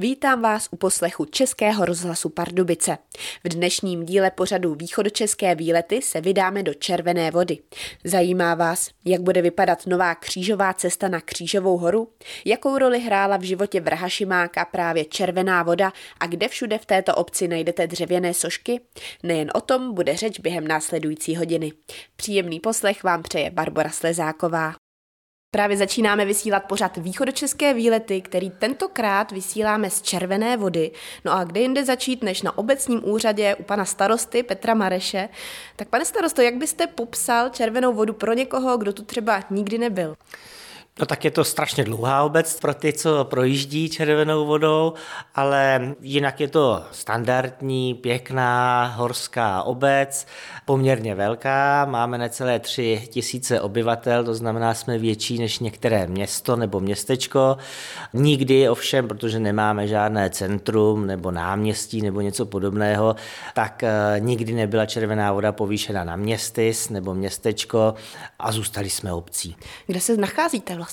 Vítám vás u poslechu Českého rozhlasu Pardubice. V dnešním díle pořadu Východočeské výlety se vydáme do Červené vody. Zajímá vás, jak bude vypadat nová křížová cesta na Křížovou horu? Jakou roli hrála v životě Vrha Šimáka právě Červená voda a kde všude v této obci najdete dřevěné sošky? Nejen o tom bude řeč během následující hodiny. Příjemný poslech vám přeje Barbara Slezáková. Právě začínáme vysílat pořad východočeské výlety, který tentokrát vysíláme z Červené vody. No a kde jinde začít, než na obecním úřadě u pana starosty Petra Mareše. Tak pane starosto, jak byste popsal Červenou vodu pro někoho, kdo tu třeba nikdy nebyl? No tak je to strašně dlouhá obec pro ty, co projíždí červenou vodou, ale jinak je to standardní, pěkná horská obec, poměrně velká, máme necelé tři tisíce obyvatel, to znamená, jsme větší než některé město nebo městečko. Nikdy ovšem, protože nemáme žádné centrum nebo náměstí nebo něco podobného, tak eh, nikdy nebyla červená voda povýšena na městys nebo městečko a zůstali jsme obcí. Kde se nacházíte vlastně?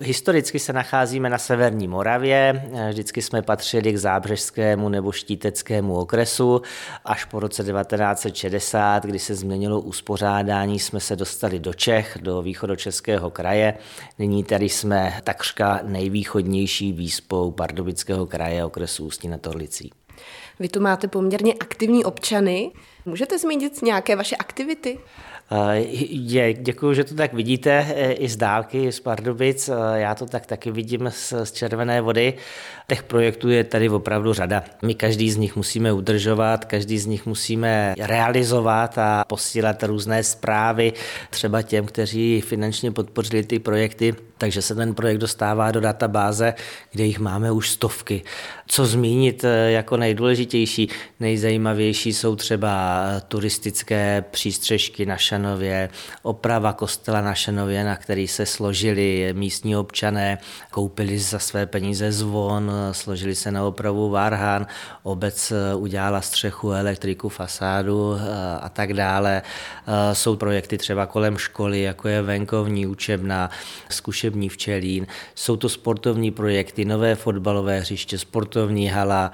Historicky se nacházíme na severní Moravě, vždycky jsme patřili k zábřežskému nebo štíteckému okresu. Až po roce 1960, kdy se změnilo uspořádání, jsme se dostali do Čech, do východočeského kraje. Nyní tady jsme takřka nejvýchodnější výspou Pardubického kraje okresu Ústí nad Orlicí. Vy tu máte poměrně aktivní občany. Můžete zmínit nějaké vaše aktivity? Je, děkuji, že to tak vidíte e, i z dálky, z Pardubic. Já to tak taky vidím z, z červené vody. Těch projektů je tady opravdu řada. My každý z nich musíme udržovat, každý z nich musíme realizovat a posílat různé zprávy třeba těm, kteří finančně podpořili ty projekty, takže se ten projekt dostává do databáze, kde jich máme už stovky. Co zmínit e, jako nejdůležitější, nejzajímavější jsou třeba turistické přístřežky na Šanově, oprava kostela na Šanově, na který se složili místní občané, koupili za své peníze zvon, složili se na opravu varhan, obec udělala střechu, elektriku, fasádu eh, a tak dále. Eh, jsou projekty třeba kolem školy, jako je venkovní učebna, zkušební včelín. Jsou to sportovní projekty, nové fotbalové hřiště, sportovní hala,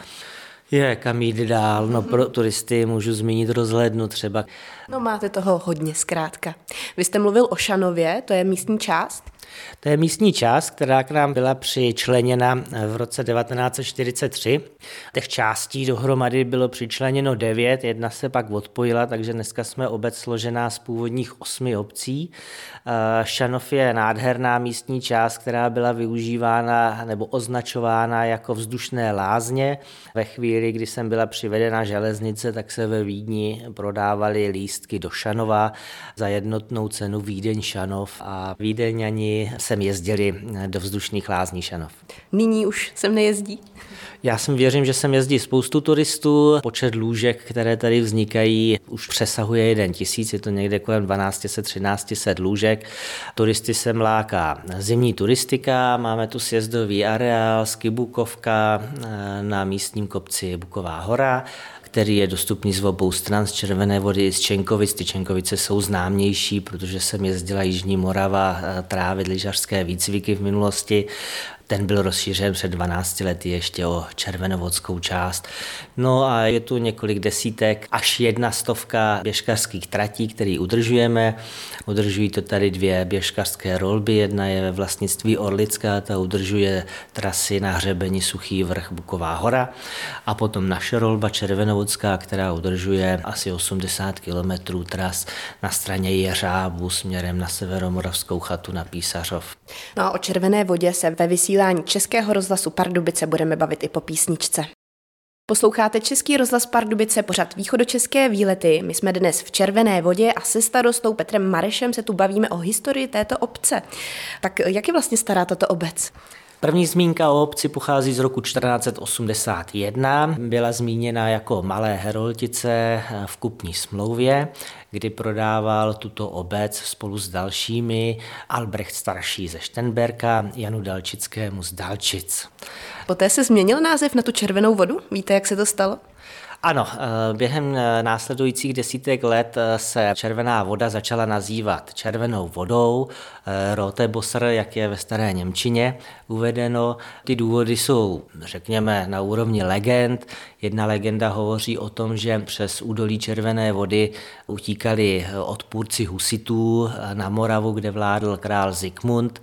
je, kam jít dál. No pro turisty můžu zmínit rozhlednu třeba. No máte toho hodně zkrátka. Vy jste mluvil o Šanově, to je místní část? To je místní část, která k nám byla přičleněna v roce 1943. Těch částí dohromady bylo přičleněno devět, jedna se pak odpojila, takže dneska jsme obec složená z původních osmi obcí. Eh, Šanov je nádherná místní část, která byla využívána nebo označována jako vzdušné lázně. Ve chvíli, kdy jsem byla přivedena železnice, tak se ve Vídni prodávaly lístky do Šanova za jednotnou cenu Vídeň Šanov a Vídeňani sem jezdili do vzdušných lázní Šanov. Nyní už sem nejezdí? Já jsem věřím, že sem jezdí spoustu turistů. Počet lůžek, které tady vznikají, už přesahuje jeden tisíc, je to někde kolem 1200-1300 lůžek. Turisty se mláká zimní turistika, máme tu sjezdový areál, Skibukovka eh, na místním kopci Buková hora který je dostupný z obou stran, z Červené vody i z Čenkovic. Ty Čenkovice jsou známější, protože jsem jezdila Jižní Morava eh, trávit lyžařské výcviky v minulosti. Ten byl rozšířen před 12 lety ještě o červenovodskou část. No a je tu několik desítek až jedna stovka běžkařských tratí, které udržujeme. Udržují to tady dvě běžkařské rolby. Jedna je ve vlastnictví Orlická, ta udržuje trasy na hřebení Suchý vrch Buková hora. A potom naše rolba Červenovodská, která udržuje asi 80 km tras na straně Jeřábu směrem na severomoravskou chatu na Písařov. No a o Červené vodě se ve vysílání vysílání Českého rozhlasu Pardubice budeme bavit i po písničce. Posloucháte Český rozhlas Pardubice, pořad východočeské výlety. My jsme dnes v Červené vodě a se starostou Petrem Marešem se tu bavíme o historii této obce. Tak jak je vlastně stará tato obec? První zmínka o obci pochází z roku 1481. Byla zmíněna jako Malé Heroltice v kupní smlouvě, kdy prodával tuto obec spolu s dalšími Albrecht starší ze Štenberka Janu Dalčickému z Dalčic. Poté se změnil název na tu červenou vodu? Víte, jak se to stalo? Ano, eh, během eh, následujících desítek let eh, se červená voda začala nazývat červenou vodou, Rote Bosser, jak je ve staré Němčině uvedeno. Ty důvody jsou, řekněme, na úrovni legend. Jedna legenda hovoří o tom, že přes údolí červené vody utíkali odpůrci husitů na Moravu, kde vládl král Zikmund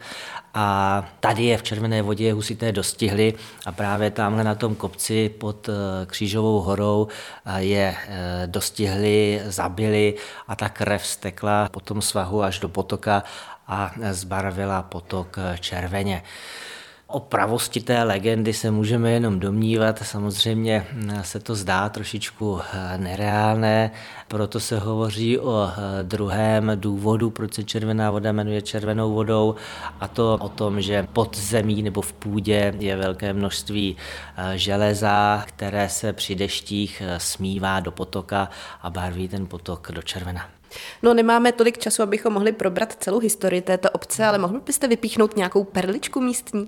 a tady je v Červené vodě husité dostihli a právě tamhle na tom kopci pod eh, Křížovou horou eh, je eh, dostihli, zabili a ta krev stekla po tom svahu až do potoka a zbarvila potok červeně. O pravosti té legendy se můžeme jenom domnívat, samozřejmě se to zdá trošičku eh, nereálné, proto se hovoří o eh, druhém důvodu, proč se červená voda jmenuje červenou vodou, a to o tom, že pod zemí nebo v půdě je velké množství eh, železa, které se při deštích smívá do potoka a barví ten potok do červena. No nemáme tolik času, abychom mohli probrat celou historii této obce, ale mohl byste vypíchnout nějakou perličku místní?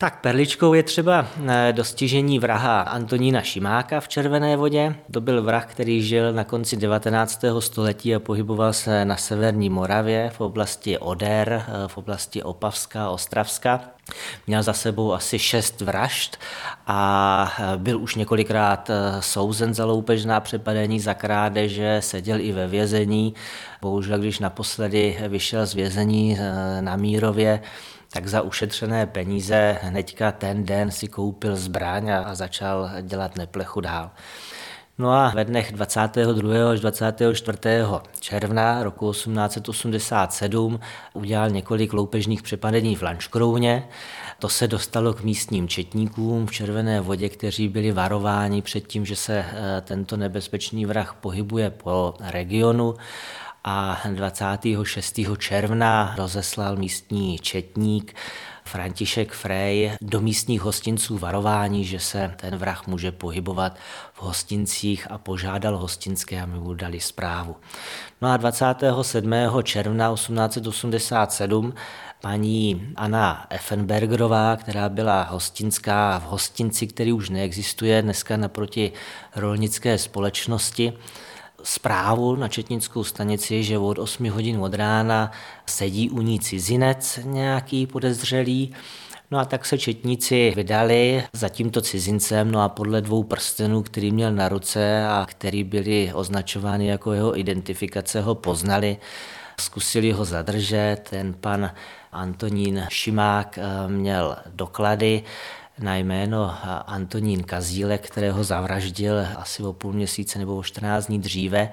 Tak perličkou je třeba eh, dostižení vraha Antonína Šimáka v Červené vodě. To byl vrah, který žil na konci 19. století a pohyboval se na severní Moravě v oblasti Oder, eh, v oblasti Opavska, Ostravska. Měl za sebou asi šest vražd a eh, byl už několikrát souzen za loupež na přepadení, za krádeže, seděl i ve vězení. Bohužel, když naposledy vyšel z vězení na Mírově, tak za ušetřené peníze hnedka ten den si koupil zbraň a začal dělat neplechu dál. No a ve dnech 22. až 24. června roku 1887 udělal několik loupežných přepadení v Lanškrouně. To se dostalo k místním četníkům v Červené vodě, kteří byli varováni před tím, že se eh, tento nebezpečný vrah pohybuje po regionu a 26. června rozeslal místní četník František Frey do místních hostinců varování, že se ten vrah může pohybovat v hostincích a požádal hostinské, aby mu dali zprávu. No a 27. června 1887 paní Anna Effenbergerová, která byla hostinská v hostinci, který už neexistuje dneska naproti rolnické společnosti, zprávu na Četnickou stanici, že od 8 hodin od rána sedí u ní cizinec nějaký podezřelý, No a tak se četníci vydali za tímto cizincem, no a podle dvou prstenů, který měl na ruce a který byli označovány jako jeho identifikace, ho poznali. Zkusili ho zadržet, ten pan Antonín Šimák eh, měl doklady, na jméno Antonín Kazílek, kterého zavraždil asi o půl měsíce nebo o 14 dní dříve.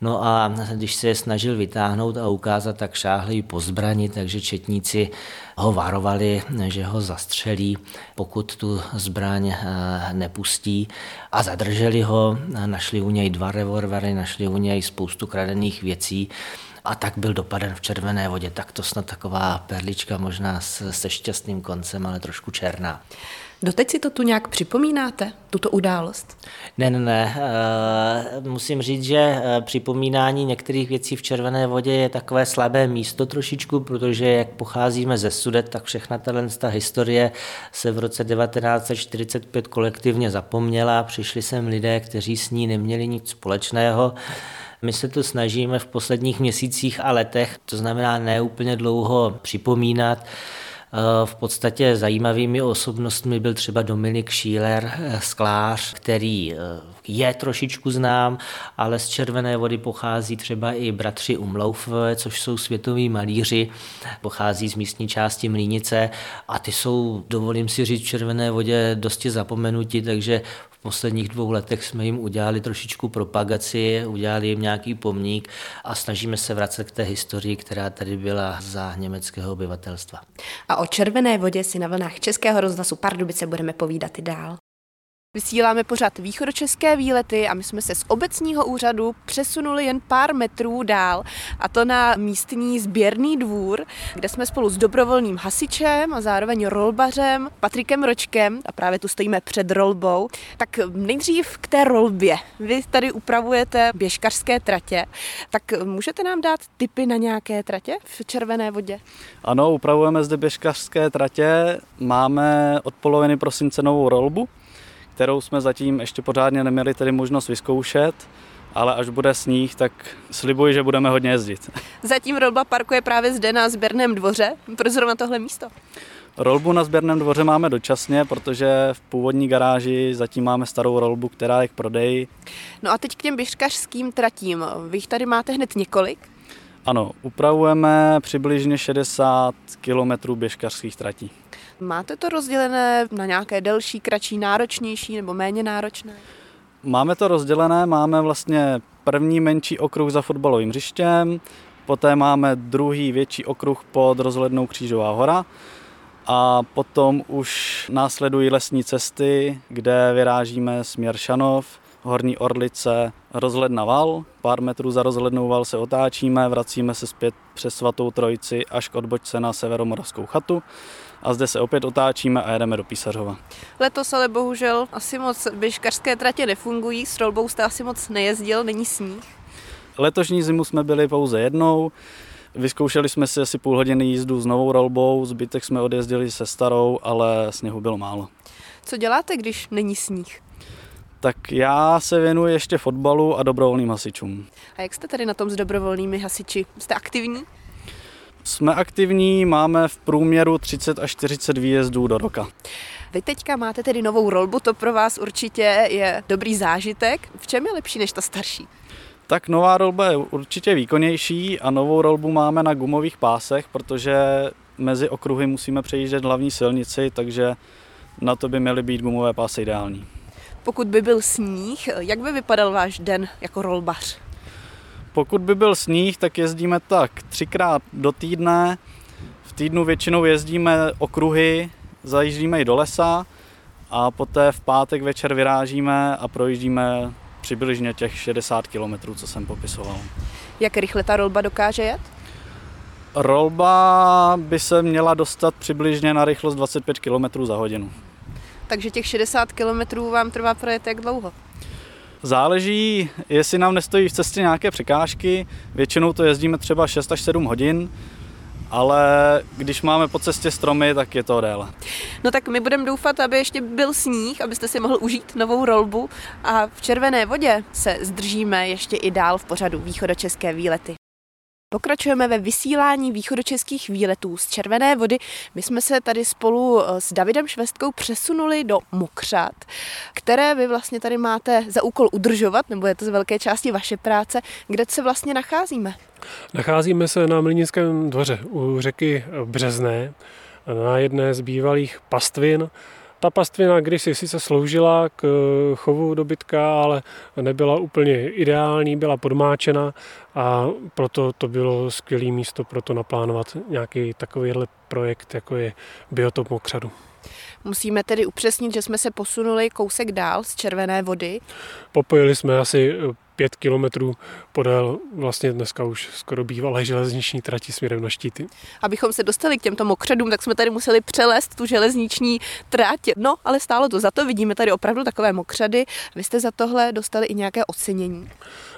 No a když se je snažil vytáhnout a ukázat, tak šáhli po zbrani, takže četníci ho varovali, že ho zastřelí, pokud tu zbraň eh, nepustí a zadrželi ho. Našli u něj dva revolvery, našli u něj spoustu kradených věcí a tak byl dopaden v červené vodě. Tak to snad taková perlička možná se šťastným koncem, ale trošku černá. Doteď si to tu nějak připomínáte, tuto událost? Ne, ne, ne. E, musím říct, že eh, připomínání některých věcí v červené vodě je takové slabé místo trošičku, protože jak pocházíme ze Sudet, tak všechna ta historie se v roce 1945 kolektivně zapomněla. Přišli sem lidé, kteří s ní neměli nic společného. My se to snažíme v posledních měsících a letech, to znamená ne úplně dlouho připomínat. Eh, v podstatě zajímavými osobnostmi byl třeba Dominik Schiller, eh, sklář, který eh, je trošičku znám, ale z Červené vody pochází třeba i bratři Umlaufové, což jsou světoví malíři, pochází z místní části Mlínice a ty jsou, dovolím si říct, v Červené vodě dosti zapomenuti, takže posledních dvou letech jsme jim udělali trošičku propagaci, udělali jim nějaký pomník a snažíme se vracet k té historii, která tady byla za německého obyvatelstva. A o červené vodě si na vlnách Českého rozhlasu Pardubice budeme povídat i dál. Vysíláme pořád východočeské výlety a my jsme se z obecního úřadu přesunuli jen pár metrů dál a to na místní sběrný dvůr, kde jsme spolu s dobrovolným hasičem a zároveň rolbařem Patrikem Ročkem a právě tu stojíme před rolbou. Tak nejdřív k té rolbě. Vy tady upravujete běžkařské tratě, tak můžete nám dát tipy na nějaké tratě v Červené vodě? Ano, upravujeme zde běžkařské tratě, máme od poloviny prosince novou rolbu, kterou jsme zatím ještě pořádně neměli tedy možnost vyzkoušet, ale až bude sníh, tak slibuji, že budeme hodně jezdit. Zatím rolba parkuje právě zde na sběrném dvoře. Proč zrovna tohle místo? Rolbu na sběrném dvoře máme dočasně, protože v původní garáži zatím máme starou rolbu, která je k prodeji. No a teď k těm běžkařským tratím. Vy jich tady máte hned několik? Ano, upravujeme přibližně 60 km běžkařských tratí. Máte to rozdělené na nějaké delší, kratší, náročnější nebo méně náročné? Máme to rozdělené, máme vlastně první menší okruh za fotbalovým hřištěm, poté máme druhý větší okruh pod rozhlednou Křížová hora a potom už následují lesní cesty, kde vyrážíme směr Šanov, Horní Orlice, rozhledna Val. Pár metrů za rozhlednou Val se otáčíme, vracíme se zpět přes Svatou Trojici až k odbočce na Severomoravskou chatu a zde se opět otáčíme a jedeme do Písařova. Letos ale bohužel asi moc běžkařské tratě nefungují, s rolbou jste asi moc nejezdil, není sníh. Letošní zimu jsme byli pouze jednou, Vyzkoušeli jsme si asi půl hodiny jízdu s novou rolbou, zbytek jsme odjezdili se starou, ale sněhu bylo málo. Co děláte, když není sníh? Tak já se věnuji ještě fotbalu a dobrovolným hasičům. A jak jste tady na tom s dobrovolnými hasiči? Jste aktivní? Jsme aktivní, máme v průměru 30 až 40 výjezdů do roka. Vy teďka máte tedy novou rolbu, to pro vás určitě je dobrý zážitek. V čem je lepší než ta starší? Tak nová rolba je určitě výkonnější a novou rolbu máme na gumových pásech, protože mezi okruhy musíme přejíždět hlavní silnici, takže na to by měly být gumové pásy ideální. Pokud by byl sníh, jak by vypadal váš den jako rolbař? Pokud by byl sníh, tak jezdíme tak třikrát do týdne. V týdnu většinou jezdíme okruhy, zajíždíme i do lesa a poté v pátek večer vyrážíme a projíždíme přibližně těch 60 km, co jsem popisoval. Jak rychle ta rolba dokáže jet? Rolba by se měla dostat přibližně na rychlost 25 km za hodinu. Takže těch 60 km vám trvá projet jak dlouho? Záleží, jestli nám nestojí v cestě nějaké překážky. Většinou to jezdíme třeba 6 až 7 hodin, ale když máme po cestě stromy, tak je to déle. No tak my budeme doufat, aby ještě byl sníh, abyste si mohl užít novou rolbu a v Červené vodě se zdržíme ještě i dál v pořadu východočeské výlety. Pokračujeme ve vysílání východočeských výletů z Červené vody. My jsme se tady spolu eh, s Davidem Švestkou přesunuli do Mokřat, které vy vlastně tady máte za úkol udržovat, nebo je to z velké části vaše práce. Kde se vlastně nacházíme? Nacházíme se na Mlinickém dvoře u řeky Březné, na jedné z bývalých pastvin, ta pastvina kdysi sice sloužila k eh, chovu dobytka, ale nebyla úplně ideální, byla podmáčena a proto to bylo skvělé místo pro to naplánovat nějaký takovýhle projekt, jako je biotop Mokřadu. Musíme tedy upřesnit, že jsme se posunuli kousek dál z červené vody. Popojili jsme asi eh, pět kilometrů podél vlastně dneska už skoro bývalé železniční trati směrem na štíty. Abychom se dostali k těmto mokřadům, tak jsme tady museli přelést tu železniční trať. No, ale stálo to za to, vidíme tady opravdu takové mokřady. Vy jste za tohle dostali i nějaké ocenění.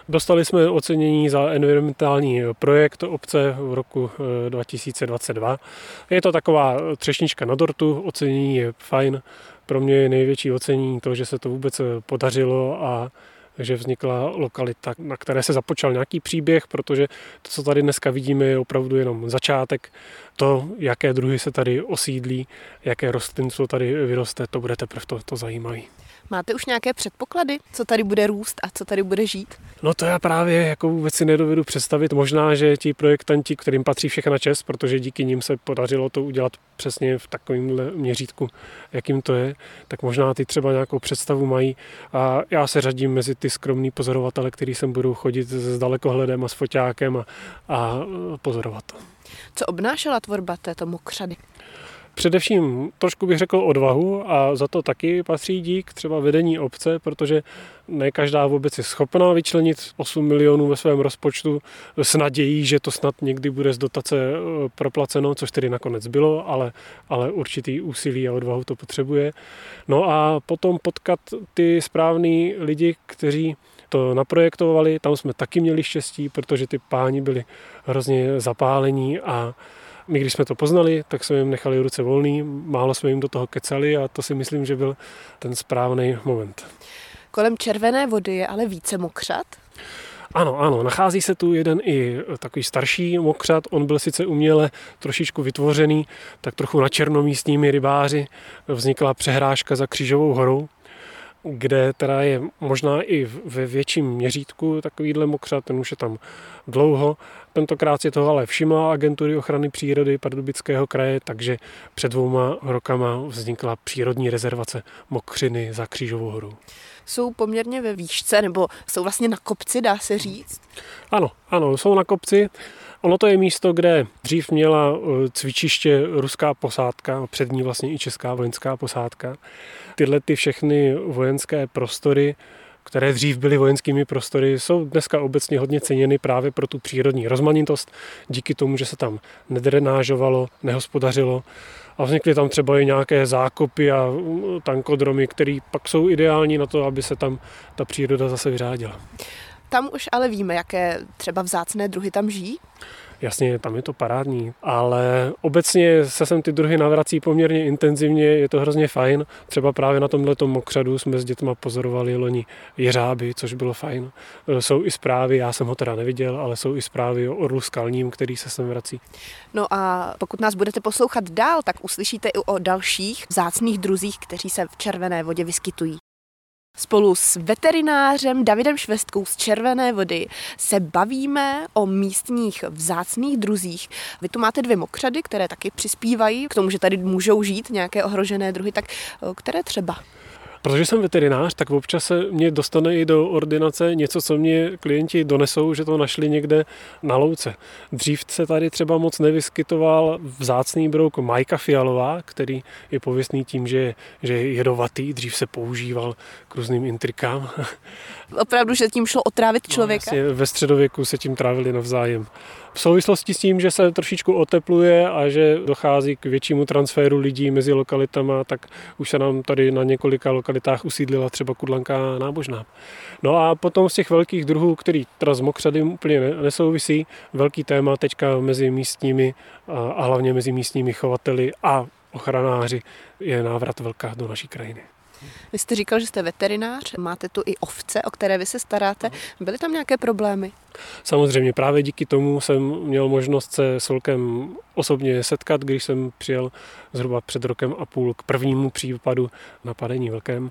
Dostali jsme ocenění za environmentální projekt obce v roku 2022. Eh, je to taková třešnička na dortu, ocenění je fajn. Pro mě je největší ocenění to, že se to vůbec eh, podařilo a že vznikla lokalita, na které se započal nějaký příběh, protože to, co tady dneska vidíme, je opravdu jenom začátek. To, jaké druhy se tady osídlí, jaké rostlinstvo tady vyroste, to bude teprve to, to zajímavé. Máte už nějaké předpoklady, co tady bude růst a co tady bude žít? No to já právě jako vůbec si nedovedu představit. Možná, že ti projektanti, kterým patří všechna čest, protože díky nim se podařilo to udělat přesně v takovém měřítku, jakým to je, tak možná ty třeba nějakou představu mají. A já se řadím mezi ty skromný pozorovatele, který sem budou chodit s dalekohledem a s foťákem a, a pozorovat to. Co obnášela tvorba této mokřady? Především trošku bych řekl odvahu a za to taky patří dík třeba vedení obce, protože ne každá vůbec je schopná vyčlenit 8 milionů ve svém rozpočtu s nadějí, že to snad někdy bude z dotace e, proplaceno, což tedy nakonec bylo, ale, ale určitý úsilí a odvahu to potřebuje. No a potom potkat ty správný lidi, kteří to naprojektovali, tam jsme taky měli štěstí, protože ty páni byli hrozně zapálení a My, když jsme to poznali, tak jsme jim nechali ruce volný, málo jsme jim do toho kecali a to si myslím, že byl ten správný moment. Kolem červené vody je ale více mokřat? Ano, ano, nachází se tu jeden i takový starší mokřat, on byl sice uměle trošičku vytvořený, tak trochu na černomístními rybáři vznikla přehrážka za Křížovou horou, kde teda je možná i ve větším měřítku takovýhle mokřat, ten už je tam dlouho. Tentokrát si toho ale všimla agentury ochrany přírody Pardubického kraje, takže před dvouma rokama vznikla přírodní rezervace Mokřiny za Křížovou horu. Jsou poměrně ve výšce, nebo jsou vlastně na kopci, dá se říct? Ano, ano, jsou na kopci. Ono to je místo, kde dřív měla eh, cvičiště ruská posádka, před ní vlastně i česká vojenská posádka. Tyhle ty všechny vojenské prostory které dřív byly vojenskými prostory, jsou dneska obecně hodně ceněny právě pro tu přírodní rozmanitost, díky tomu, že se tam nedrenážovalo, nehospodařilo a vznikly tam třeba i nějaké zákopy a tankodromy, které pak jsou ideální na to, aby se tam ta příroda zase vyřádila. Tam už ale víme, jaké třeba vzácné druhy tam žijí? Jasně, tam je to parádní, ale obecně se sem ty druhy navrací poměrně intenzivně, je to hrozně fajn. Třeba právě na tomhle mokřadu jsme s dětma pozorovali loni jeřáby, což bylo fajn. E, jsou i zprávy, já jsem ho teda neviděl, ale jsou i zprávy o orlu skalním, který se sem vrací. No a pokud nás budete poslouchat dál, tak uslyšíte i o dalších vzácných druzích, kteří se v červené vodě vyskytují. Spolu s veterinářem Davidem Švestkou z Červené vody se bavíme o místních vzácných druzích. Vy tu máte dvě mokřady, které taky přispívají k tomu, že tady můžou žít nějaké ohrožené druhy, tak které třeba? Protože jsem veterinář, tak občas se mě dostane i do ordinace něco, co mě klienti donesou, že to našli někde na louce. Dřív se tady třeba moc nevyskytoval vzácný brouk Majka fialová, který je pověstný tím, že, že je jedovatý. Dřív se používal k různým intrikám. Opravdu, že tím šlo otrávit no, člověka? No, jasně, ve středověku se tím trávili navzájem. V souvislosti s tím, že se trošičku otepluje a že dochází k většímu transferu lidí mezi lokalitama, tak už se nám tady na několika lokalitách usídlila třeba kudlanka nábožná. No a potom z těch velkých druhů, který teda s mokřady úplně nesouvisí, velký téma teďka mezi místními a hlavně mezi místními chovateli a ochranáři je návrat vlka do naší krajiny. Vy jste říkal, že jste veterinář, máte tu i ovce, o které vy se staráte. Byly tam nějaké problémy? Samozřejmě právě díky tomu jsem měl možnost se s Volkem osobně setkat, když jsem přijel zhruba před rokem a půl k prvnímu případu napadení vlkem.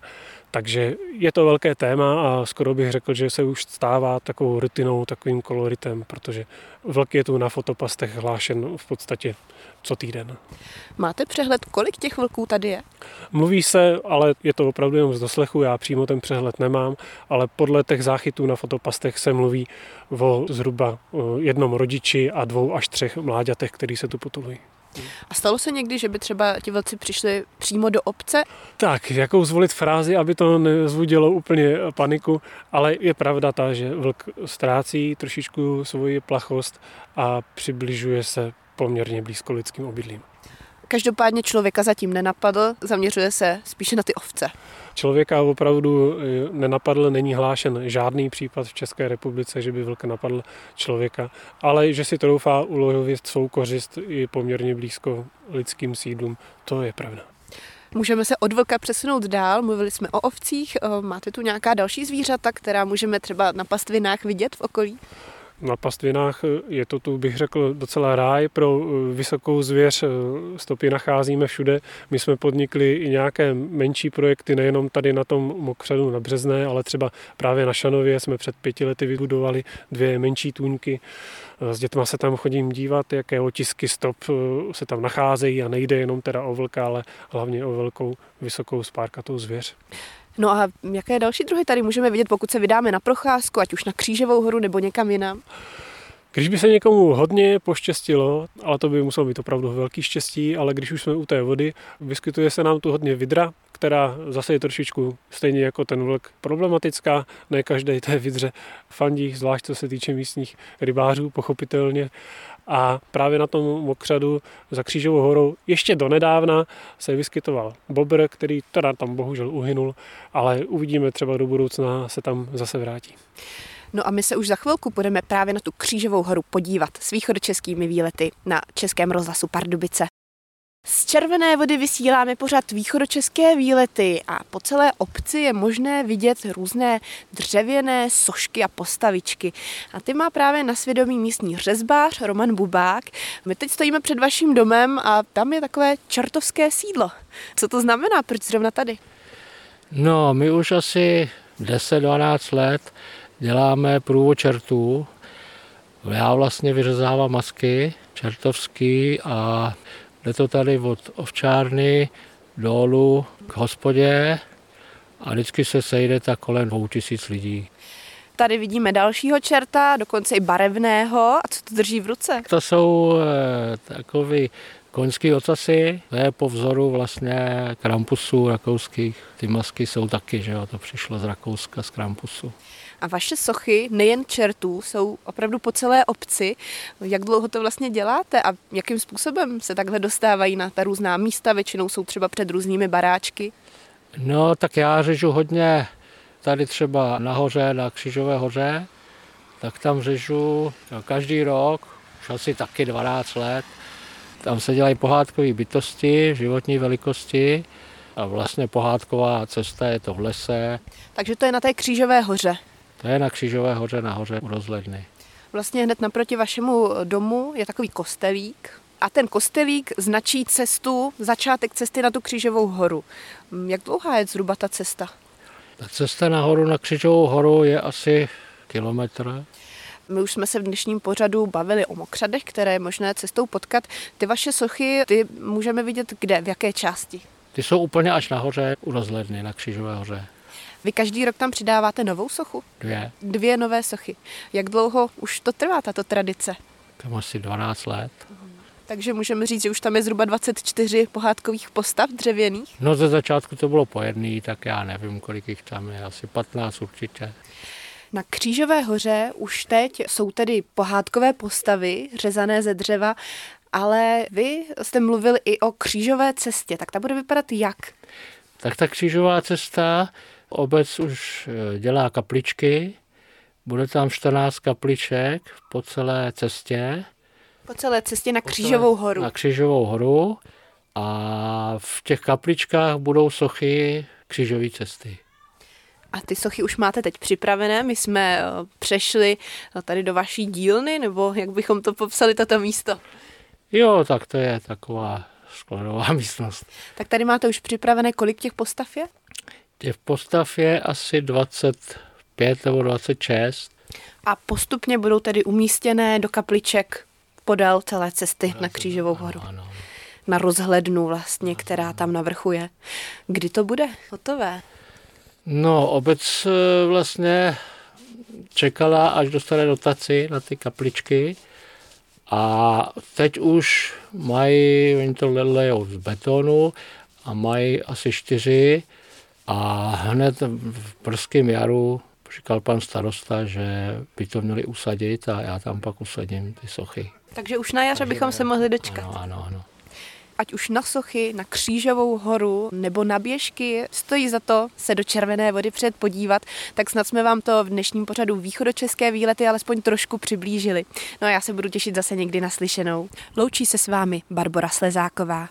Takže je to velké téma a skoro bych řekl, že se už stává takovou rutinou, takovým koloritem, protože vlk je tu na fotopastech hlášen v podstatě co týden. Máte přehled, kolik těch vlků tady je? Mluví se, ale je to opravdu jenom z doslechu, já přímo ten přehled nemám, ale podle těch záchytů na fotopastech se mluví o zhruba jednom rodiči a dvou až třech mláďatech, který se tu potulují. A stalo se někdy, že by třeba ti vlci přišli přímo do obce? Tak, jakou zvolit frázi, aby to nezvudilo úplně paniku, ale je pravda ta, že vlk ztrácí trošičku svoji plachost a přibližuje se poměrně blízko lidským obydlím. Každopádně člověka zatím nenapadl, zaměřuje se spíše na ty ovce. Člověka opravdu eh, nenapadl, není hlášen žádný případ v České republice, že by vlk napadl člověka, ale že si to doufá ulovit svou kořist i poměrně blízko lidským sídlům, to je pravda. Můžeme se od vlka přesunout dál, mluvili jsme o ovcích, eh, máte tu nějaká další zvířata, která můžeme třeba na pastvinách vidět v okolí? Na pastvinách je to tu, bych řekl, docela ráj pro eh, vysokou zvěř. Eh, stopy nacházíme všude. My jsme podnikli i nějaké menší projekty, nejenom tady na tom mokřadu na Březné, ale třeba právě na Šanově jsme před pěti lety vybudovali dvě menší tůňky. Eh, s dětma se tam chodím dívat, jaké otisky stop se tam nacházejí a nejde jenom teda o vlka, ale hlavně o velkou, vysokou spárkatou zvěř. No a jaké další druhy tady můžeme vidět, pokud se vydáme na procházku, ať už na Křížovou horu nebo někam jinam? Když by se někomu hodně poštěstilo, ale to by muselo být opravdu velký štěstí, ale když už jsme u té vody, vyskytuje se nám tu hodně vidra, která zase je trošičku stejně jako ten vlk problematická. Ne každý té vidře fandí, zvlášť co se týče místních rybářů, pochopitelně. A právě na tom mokřadu za Křížovou horou ještě donedávna se vyskytoval bobr, který teda tam bohužel uhynul, ale uvidíme třeba do budoucna se tam zase vrátí. No a my se už za chvilku budeme právě na tu křížovou horu podívat s východočeskými výlety na Českém rozhlasu Pardubice. Z Červené vody vysíláme pořád východočeské výlety a po celé obci je možné vidět různé dřevěné sošky a postavičky. A ty má právě na svědomí místní řezbář Roman Bubák. My teď stojíme před vaším domem a tam je takové čertovské sídlo. Co to znamená? Proč zrovna tady? No, my už asi 10-12 let děláme průvod čertů. Já vlastně vyřezávám masky čertovský a Jde to tady od ovčárny dolů k hospodě a vždycky se sejde tak kolem dvou tisíc lidí. Tady vidíme dalšího čerta, dokonce i barevného. A co to drží v ruce? To jsou e, takové koňské ocasy, to je po vzoru vlastně krampusů rakouských. Ty masky jsou taky, že jo, to přišlo z Rakouska, z krampusu. A vaše sochy, nejen čertů, jsou opravdu po celé obci. Jak dlouho to vlastně děláte a jakým způsobem se takhle dostávají na ta různá místa? Většinou jsou třeba před různými baráčky. No, tak já řežu hodně tady třeba nahoře, na Křižové hoře, tak tam řežu každý rok, už asi taky 12 let. Tam se dělají pohádkové bytosti, životní velikosti a vlastně pohádková cesta je to v lese. Takže to je na té Křížové hoře. To je na Křižové hoře nahoře u rozhledny. Vlastně hned naproti vašemu domu je takový kostelík, a ten kostelík značí cestu, začátek cesty na tu Křižovou horu. Jak dlouhá je zhruba ta cesta? Ta cesta nahoru na Křižovou horu je asi kilometr. My už jsme se v dnešním pořadu bavili o mokřadech, které je možné cestou potkat. Ty vaše sochy, ty můžeme vidět kde, v jaké části? Ty jsou úplně až nahoře u rozhledny na Křižové hoře. Vy každý rok tam přidáváte novou sochu? Dvě. Dvě nové sochy. Jak dlouho už to trvá, tato tradice? Tam asi 12 let. Takže můžeme říct, že už tam je zhruba 24 pohádkových postav dřevěných? No ze začátku to bylo po jedný, tak já nevím, kolik jich tam je, asi 15 určitě. Na Křížové hoře už teď jsou tedy pohádkové postavy řezané ze dřeva, ale vy jste mluvil i o křížové cestě, tak ta bude vypadat jak? Tak ta křížová cesta Obec už eh, dělá kapličky, bude tam 14 kapliček po celé cestě. Po celé cestě na Křížovou horu. Na Křížovou horu a v těch kapličkách budou sochy křížové cesty. A ty sochy už máte teď připravené? My jsme eh, přešli eh, tady do vaší dílny, nebo jak bychom to popsali, toto místo? Jo, tak to je taková skladová místnost. Tak tady máte už připravené, kolik těch postav je? Těch postav je asi 25 nebo 26. A postupně budou tedy umístěné do kapliček podél celé cesty na Křížovou horu. Ano, ano. Na rozhlednu vlastně, která tam navrchuje. Kdy to bude hotové? No, obec eh, vlastně čekala, až dostane dotaci na ty kapličky. A teď už mají, oni to lejou z betonu a mají asi čtyři a hned v prském jaru říkal pan starosta, že by to měli usadit a já tam pak usadím ty sochy. Takže už na jaře bychom se mohli dočkat. Ano, ano, ano. Ať už na sochy, na křížovou horu nebo na běžky, stojí za to se do Červené vody před podívat, tak snad jsme vám to v dnešním pořadu východočeské výlety alespoň trošku přiblížili. No a já se budu těšit zase někdy naslyšenou. Loučí se s vámi Barbara Slezáková.